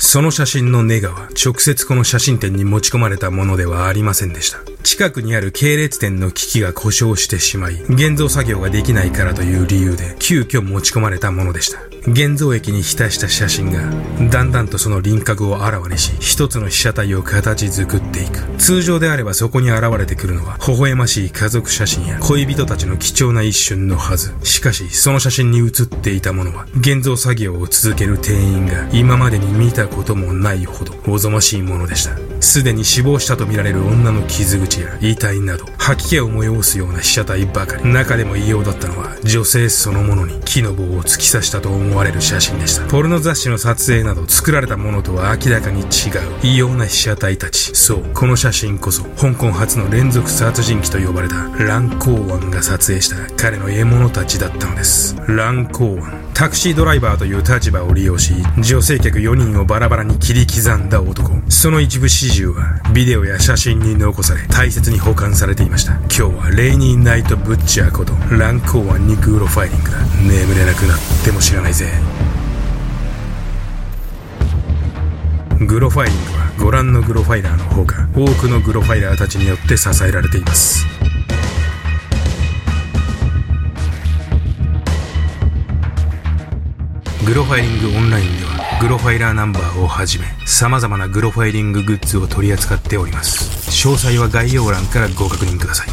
その写真のネガは直接この写真展に持ち込まれたものではありませんでした。近くにある系列店の機器が故障してしまい、現像作業ができないからという理由で急遽持ち込まれたものでした。現像液に浸した写真が、だんだんとその輪郭をあらわにし、一つの被写体を形作っていく。通常であればそこに現れてくるのは、微笑ましい家族写真や恋人たちの貴重な一瞬のはず。しかし、その写真に写っていたものは、現像作業を続ける店員が今までに見たこともないほど、おぞましいものでした。すでに死亡したとみられる女の傷口や遺体など、吐き気を催すような被写体ばかり。中でも異様だったのは、女性そのものに木の棒を突き刺したと思われる写真でした。ポルノ雑誌の撮影など作られたものとは明らかに違う異様な被写体たち。そう、この写真こそ、香港初の連続殺人鬼と呼ばれたランコーワンが撮影した彼の獲物たちだったのです。ランコーワン。タクシードライバーという立場を利用し、女性客4人をバラバラに切り刻んだ男。その一部始終は、ビデオや写真に残され、大切に保管されていました。今日はレイニーナイトブッチャーこと、ランコーワンにグロファイリングだ。眠れなくなっても知らないぜ。グロファイリングはご覧のグロファイラーのほか多くのグロファイラーたちによって支えられていますグロファイリングオンラインではグロファイラーナンバーをはじめ様々なグロファイリンググッズを取り扱っております。詳細は概要欄からご確認ください。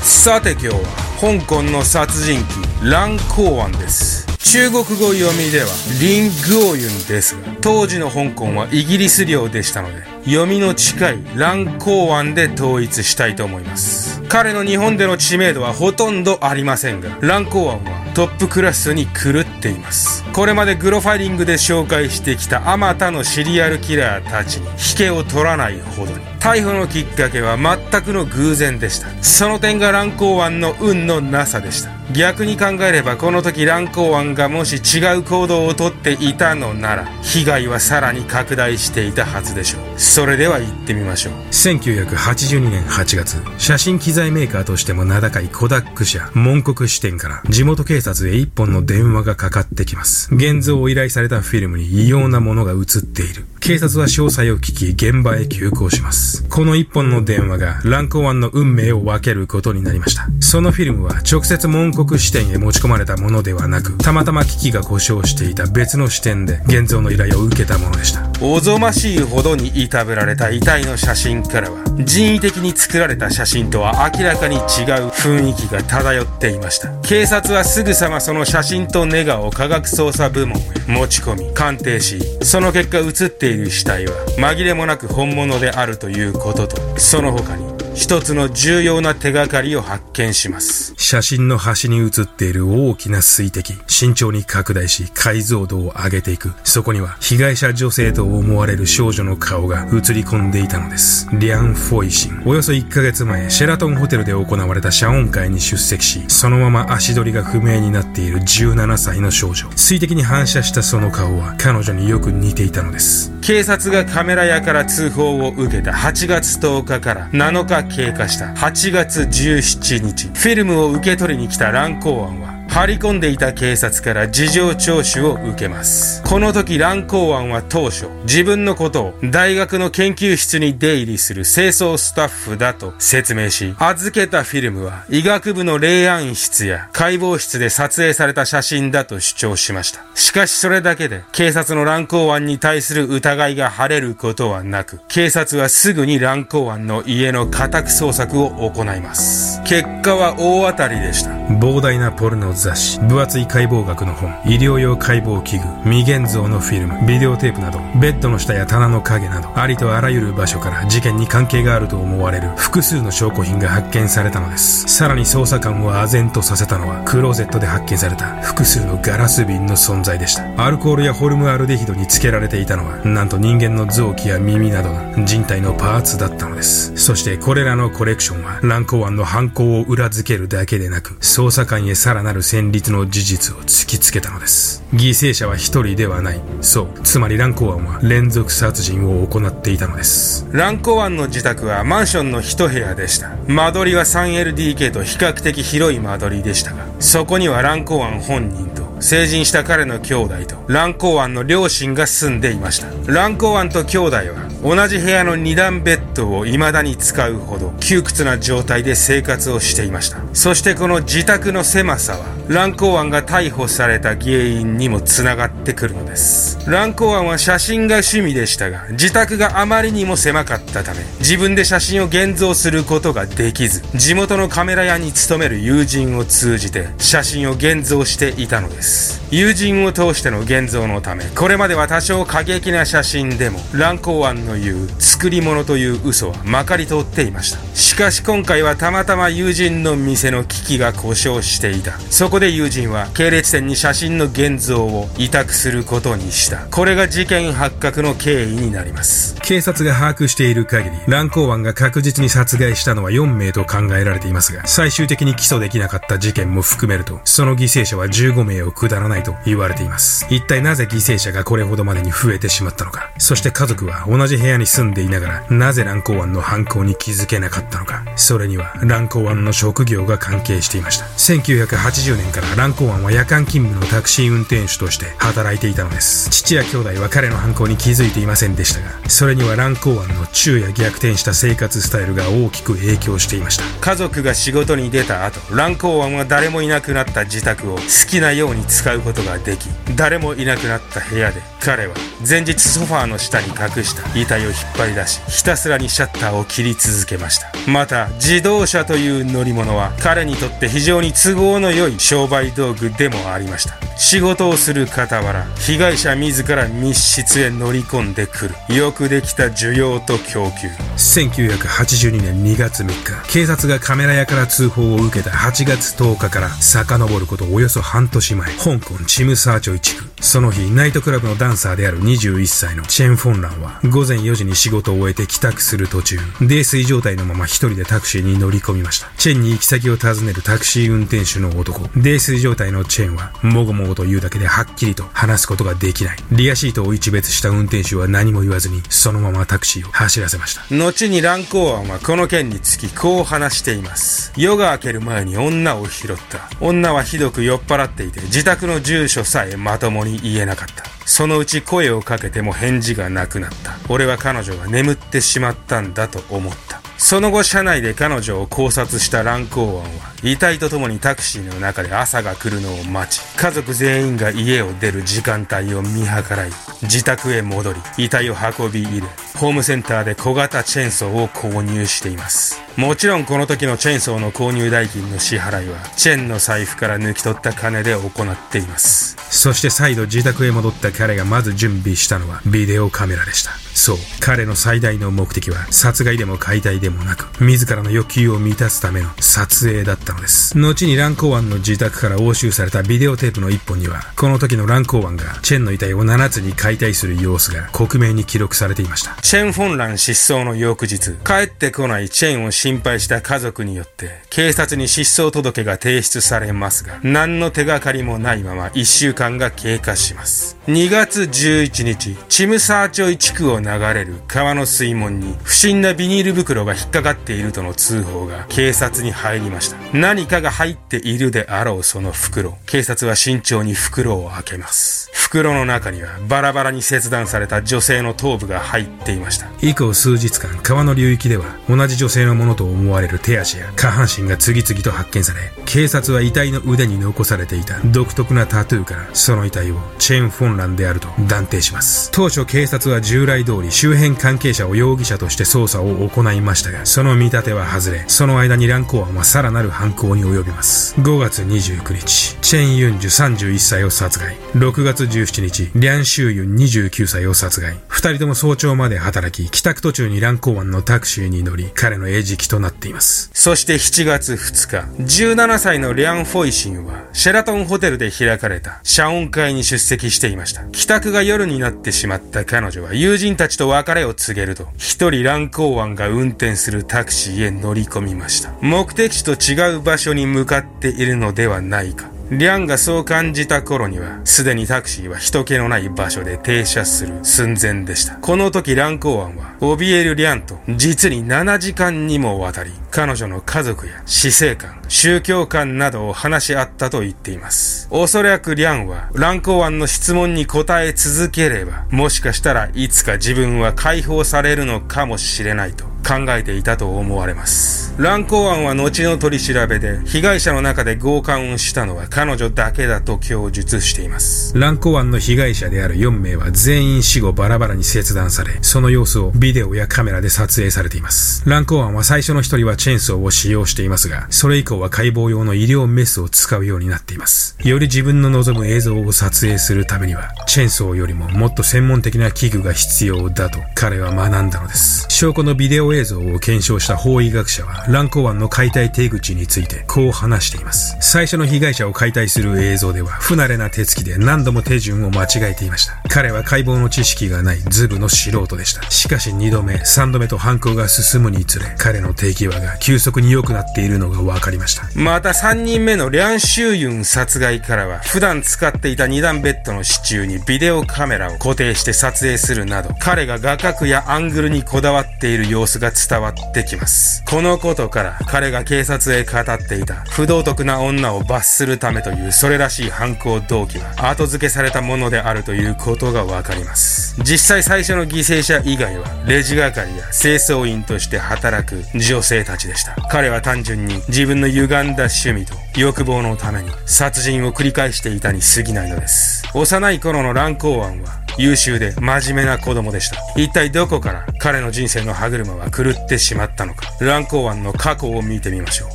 さて今日は香港の殺人鬼ランコーワンです。中国語読みではリングオユンですが当時の香港はイギリス領でしたので読みの近いランコーワンで統一したいと思います。彼の日本での知名度はほとんどありませんがランコーワンはトップクラスに狂っています。これまでグロファリングで紹介してきたあまたのシリアルキラーたちに引けを取らないほどに。逮捕のきっかけは全くの偶然でした。その点が乱高湾の運のなさでした。逆に考えればこの時乱高湾がもし違う行動をとっていたのなら被害はさらに拡大していたはずでしょう。それでは行ってみましょう。1982年8月写真機材メーカーとしても名高いコダック社門国支店から地元警察へ一本の電話がかかってきます。現像を依頼されたフィルムに異様なものが映っている。警察は詳細を聞き現場へ急行します。この一本の電話がランコワンの運命を分けることになりました。そのフィルムは直接門国支店へ持ち込まれたものではなくたまたま機器が故障していた別の視点で現像の依頼を受けたものでした。おぞましいほどにいたぶられた遺体の写真からは人為的に作られた写真とは明らかに違う雰囲気が漂っていました。警察はすぐさまその写真とネガを科学捜査部門へ持ち込み鑑定しその結果写っている死体は紛れもなく本物であるということとその他に。一つの重要な手がかりを発見します。写真の端に写っている大きな水滴、慎重に拡大し解像度を上げていく。そこには被害者女性と思われる少女の顔が映り込んでいたのです。リャン・フォイシン。およそ1ヶ月前、シェラトンホテルで行われた謝恩会に出席し、そのまま足取りが不明になっている17歳の少女。水滴に反射したその顔は彼女によく似ていたのです。警察がカメラ屋から通報を受けた8月10日から7日経過した。8月17日、フィルムを受け取りに来た乱行案は、張り込んでいた警察から事情聴取を受けます。この時乱行案は当初、自分のことを大学の研究室に出入りする清掃スタッフだと説明し、預けたフィルムは医学部の霊安室や解剖室で撮影された写真だと主張しました。しかしそれだけで警察の乱行案に対する疑いが晴れることはなく、警察はすぐに乱行案の家の家宅捜索を行います。結果は大当たりでした。膨大なポルノ雑誌、分厚い解剖学の本、医療用解剖器具、未現像のフィルム、ビデオテープなど、ベッドの下や棚の影など、ありとあらゆる場所から事件に関係があると思われる複数の証拠品が発見されたのです。さらに捜査官を唖然とさせたのは、クローゼットで発見された複数のガラス瓶の存在でした。アルコールやホルムアルデヒドに付けられていたのは、なんと人間の臓器や耳などの人体のパーツだったのです。そしてこれらのコレクションは、乱行案の犯行を裏付けるだけでなく、捜査官へさらなる戦慄の事実を突きつけたのです。犠牲者は一人ではない。そう。つまり乱行案は連続殺人を行っていたのです。乱行案の自宅はマンションの一部屋でした。間取りは 3LDK と比較的広い間取りでしたが、そこには乱行案本人と成人した彼の兄弟と、蘭光湾の両親が住んでいました。蘭光湾と兄弟は、同じ部屋の二段ベッドを未だに使うほど、窮屈な状態で生活をしていました。そしてこの自宅の狭さは、蘭光湾が逮捕された原因にも繋がってくるのです。蘭光湾は写真が趣味でしたが、自宅があまりにも狭かったため、自分で写真を現像することができず、地元のカメラ屋に勤める友人を通じて、写真を現像していたのです。友人を通しての現像のため、これまでは多少過激な写真でも、蘭光湾の言う作り物という嘘はまかり通っていました。しかし今回はたまたま友人の店の機器が故障していた。そこで友人は系列店に写真の現像を委託することにした。これが事件発覚の経緯になります。警察が把握している限り、蘭光湾が確実に殺害したのは4名と考えられていますが、最終的に起訴できなかった事件も含めると、その犠牲者は15名を下らないと言われています。一体なぜ犠牲者がこれほどまでに増えてしまったのか。そして家族は同じ部屋に住んでいながら、なぜ蘭光湾の犯行に気づけなかったのか。それには蘭光湾の職業が関係していました。1980年から蘭光湾は夜間勤務のタクシー運転手として働いていたのです。父や兄弟は彼の犯行に気づいていませんでしたが、それには蘭光湾の昼夜逆転した生活スタイルが大きく影響していました。家族が仕事に出た後、蘭光湾は誰もいなくなった自宅を好きなように使うことができ、誰もいなくなった部屋で、彼は前日ソファーの下に隠した遺体を引っ張り出し、ひたすらにシャッターを切り続けました。また、自動車という乗り物は彼にとって非常に都合の良い商売道具でもありました。仕事をする傍ら、被害者自ら密室へ乗り込んでくる。よくできた需要と供給。1982年2月3日、警察がカメラ屋から通報を受けた8月10日から遡ることおよそ半年前、香港チムサーチョイ地区。その日、ナイトクラブのダンサーである21歳のチェン・フォンランは、午前4時に仕事を終えて帰宅する途中、泥酔状態のまま一人でタクシーに乗り込みました。チェンに行き先を尋ねるタクシー運転手の男。泥酔状態のチェンは、もごもごと言うだけではっきりと話すことができない。リアシートを一別した運転手は何も言わずに、そのままタクシーを走らせました。後に乱行案はこの件につきこう話しています。夜が明ける前に女を拾った。女はひどく酔っ払っていて、自宅の住所さえまともに言えなかった。そのうち声をかけても返事がなくなった。俺は彼女が眠ってしまったんだと思った。その後車内で彼女を考察した乱行案は遺体と共にタクシーの中で朝が来るのを待ち家族全員が家を出る時間帯を見計らい自宅へ戻り遺体を運び入れホームセンターで小型チェーンソーを購入しています。もちろんこの時のチェーンソーの購入代金の支払いはチェンの財布から抜き取った金で行っています。そして再度自宅へ戻った彼がまず準備したのはビデオカメラでした。そう彼の最大の目的は殺害でも解体でもなく自らの欲求を満たすための撮影だったのです。後に蘭光湾の自宅から押収されたビデオテープの一本にはこの時の蘭光湾がチェンの遺体を7つに解体する様子が克明に記録されていました。チェン・フォンラン失踪の翌日帰ってこないチェンを心配した家族によって警察に失踪届が提出されますが何の手がかりもないまま1週間が経過します。2月11日チムサーチョイ地区を流れる川の水門に不審なビニール袋が引っかかっているとの通報が警察に入りました。何かが入っているであろうその袋。警察は慎重に袋を開けます。袋の中にはバラバラに切断された女性の頭部が入っていました。以降数日間川の流域では同じ女性のものと思われる手足や下半身が次々と発見され警察は遺体の腕に残されていた独特なタトゥーからその遺体をチェーン・フォンランであると断定します。当初警察は従来通り周辺関係者を容疑者として捜査を行いましたがその見立ては外れその間に乱行案はさらなる犯行に及びます。5月29日チェン・ユンジュ31歳を殺害。6月17日リャン・シューユン29歳を殺害。二人とも早朝まで働き帰宅途中に乱行案のタクシーに乗り彼の餌食となっています。そして7月2日17歳のリャン・フォイシンはシェラトンホテルで開かれた謝恩会に出席していました。帰宅が夜になってしまった彼女は友人たちと別れを告げると一人乱行案が運転するタクシーへ乗り込みました。目的地と違う場所に向かっているのではないか。リャンがそう感じた頃には、すでにタクシーは人気のない場所で停車する寸前でした。この時ランコーアンは、怯えるリャンと実に7時間にもわたり、彼女の家族や死生観、宗教観などを話し合ったと言っています。おそらくリャンは、ランコーアンの質問に答え続ければ、もしかしたらいつか自分は解放されるのかもしれないと考えていたと思われます。乱行案は後の取り調べで、被害者の中で強姦をしたのは彼女だけだと供述しています。乱行案の被害者である4名は全員死後バラバラに切断され、その様子をビデオやカメラで撮影されています。乱行案は最初の一人はチェーンソーを使用していますが、それ以降は解剖用の医療メスを使うようになっています。より自分の望む映像を撮影するためには、チェーンソーよりももっと専門的な器具が必要だと彼は学んだのです。証拠のビデオ映像を検証した法医学者は、乱行湾の解体手口についてこう話しています。最初の被害者を解体する映像では、不慣れな手つきで何度も手順を間違えていました。彼は解剖の知識がないズブの素人でした。しかし2度目、3度目と犯行が進むにつれ、彼の手際が急速に良くなっているのが分かりました。また3人目のリャン・シューユン殺害からは、普段使っていた2段ベッドの支柱にビデオカメラを固定して撮影するなど、彼が画角やアングルにこだわっている様子が伝わってきます。このことから彼が警察へ語っていた不道徳な女を罰するためというそれらしい犯行動機は後付けされたものであるということがわかります。実際最初の犠牲者以外はレジ係や清掃員として働く女性たちでした。彼は単純に自分の歪んだ趣味と欲望のために殺人を繰り返していたに過ぎないのです。幼い頃の乱行案は優秀で真面目な子供でした。一体どこから彼の人生の歯車は狂ってしまったのか。乱行湾の過去を見てみましょう。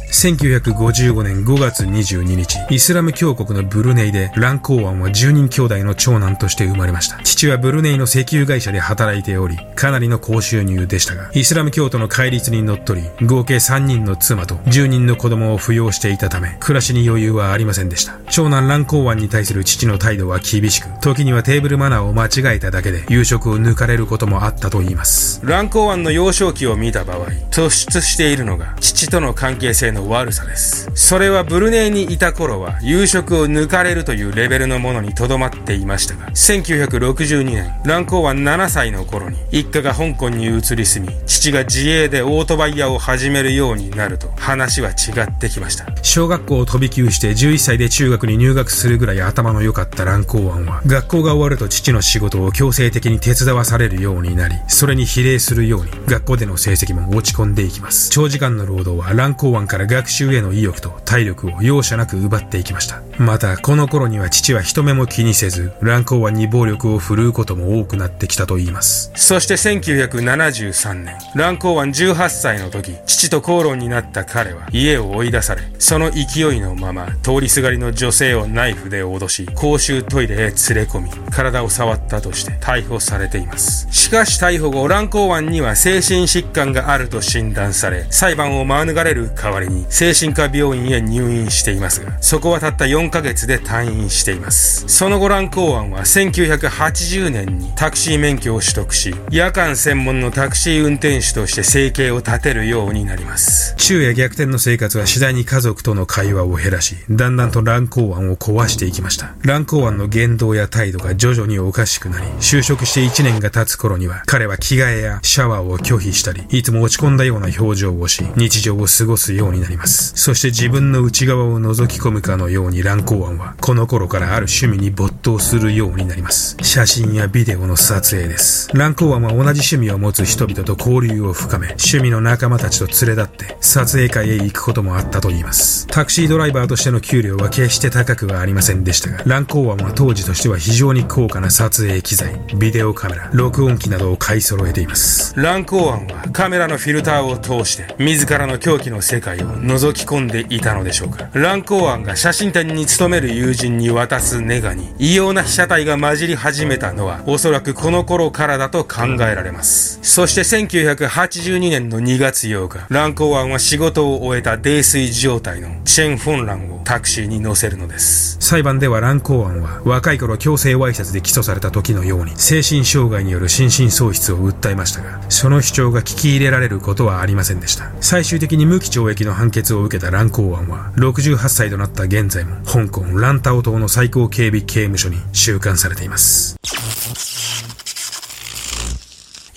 1955年5月22日、イスラム教国のブルネイで乱行湾は10人兄弟の長男として生まれました。父はブルネイの石油会社で働いており、かなりの高収入でしたが、イスラム教徒の戒律にのっとり、合計3人の妻と10人の子供を扶養していたため、暮らしに余裕はありませんでした。長男乱行湾に対する父の態度は厳しく、時にはテーブルマナーを間違えただけで夕食を抜かれることもあったと言います。乱行湾の幼少期を見た場合、突出しているのが父との関係性の悪さです。それはブルネイにいた頃は夕食を抜かれるというレベルのものにとどまっていましたが、1962年、乱行湾7歳の頃に一家が香港に移り住み、父が自営でオートバイ屋を始めるようになると話は違ってきました。小学校を飛び級して11歳で中学に入学するぐらい頭の良かった乱行湾は、学校が終わると父の仕事を強制的に手伝わされるようになり、それに比例するように学校での成績も落ち込んでいきます。長時間の労働は乱行湾から学習への意欲と体力を容赦なく奪っていきました。また、この頃には父は人目も気にせず、乱行湾に暴力を振るうことも多くなってきたと言います。そして1973年、乱行湾18歳の時、父と口論になった彼は家を追い出され、その勢いのまま通りすがりの女性をナイフで脅し、公衆トイレへ連れ込み、体を触ったとして逮捕されています。しかし逮捕後、乱行湾には精神疾患があると診断され、裁判を免れる代わりに精神科病院へ入院していますが、そこはたった4ヶ月で退院しています。その後乱行湾は1980年にタクシー免許を取得し、夜間専門のタクシー運転手として生計を立てるようになります。昼夜逆転の生活は次第に家族との会話を減らし、だんだんと乱行湾を壊していきました。乱行湾の言動や態度が徐々におかしくなり、就職して1年が経つ頃には、彼は着替えやシャワーを拒否したり、いつも落ち込んだような表情をし、日常を過ごすようになります。そして自分の内側を覗き込むかのように乱行案は、この頃からある趣味に没頭するようになります。写真やビデオの撮影です。乱行案は同じ趣味を持つ人々と交流を深め、趣味の仲間たちと連れ立って、撮影会へ行くこともあったと言います。タクシードライバーとしての給料は決して高くはありませんでしたが、乱行案は当時としては非常に高価な撮影機材、ビデオカメラ、録音機などを買い揃えています。乱行案はカメラのフィルターを通して、自らの狂気の世界を覗き込んでいたのでしょうか。乱行案が写真展に勤める友人に渡すネガに、異様な被写体が混じり始めたのは、おそらくこの頃からだと考えられます。そして1982年の2月8日、乱行案は仕事を終えた泥酔状態のチェン・フォンランをタクシーに乗せるのです。裁判では乱行案は、若い頃強制わいせつで起訴された時のように精神障害による心神喪失を訴えましたが、その主張が聞き入れられることはありませんでした。最終的に無期懲役の判決を受けた蘭光案は、68歳となった現在も、香港ランタオ島の最高警備刑務所に収監されています。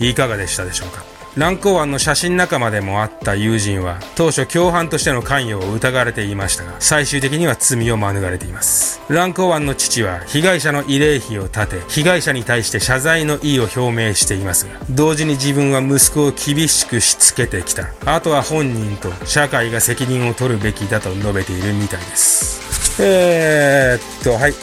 いかがでしたでしょうか？乱高湾の写真仲間でもあった友人は当初共犯としての関与を疑われていましたが最終的には罪を免れています。乱高湾の父は被害者の慰霊碑を立て被害者に対して謝罪の意を表明していますが同時に自分は息子を厳しくしつけてきた。あとは本人と社会が責任を取るべきだと述べているみたいです。えー、っとはい。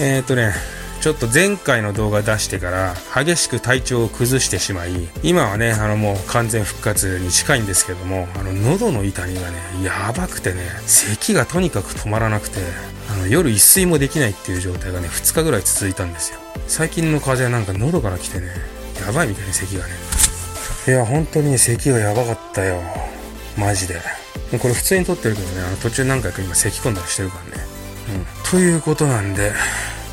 えー、っとね。ちょっと前回の動画出してから激しく体調を崩してしまい、今はね、あのもう完全復活に近いんですけども、あの喉の痛みがね、やばくてね、咳がとにかく止まらなくて、あの夜一睡もできないっていう状態がね、2日ぐらい続いたんですよ。最近の風邪なんか喉から来てね、やばいみたいに咳がね。いや、本当に咳がやばかったよ。マジで。これ普通に撮ってるけどね、あの途中何回か今咳込んだりしてるからね。うん。ということなんで、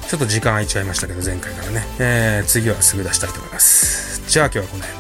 ちょっと時間空いちゃいましたけど、前回からね。えー、次はすぐ出したいと思います。じゃあ今日はこの辺。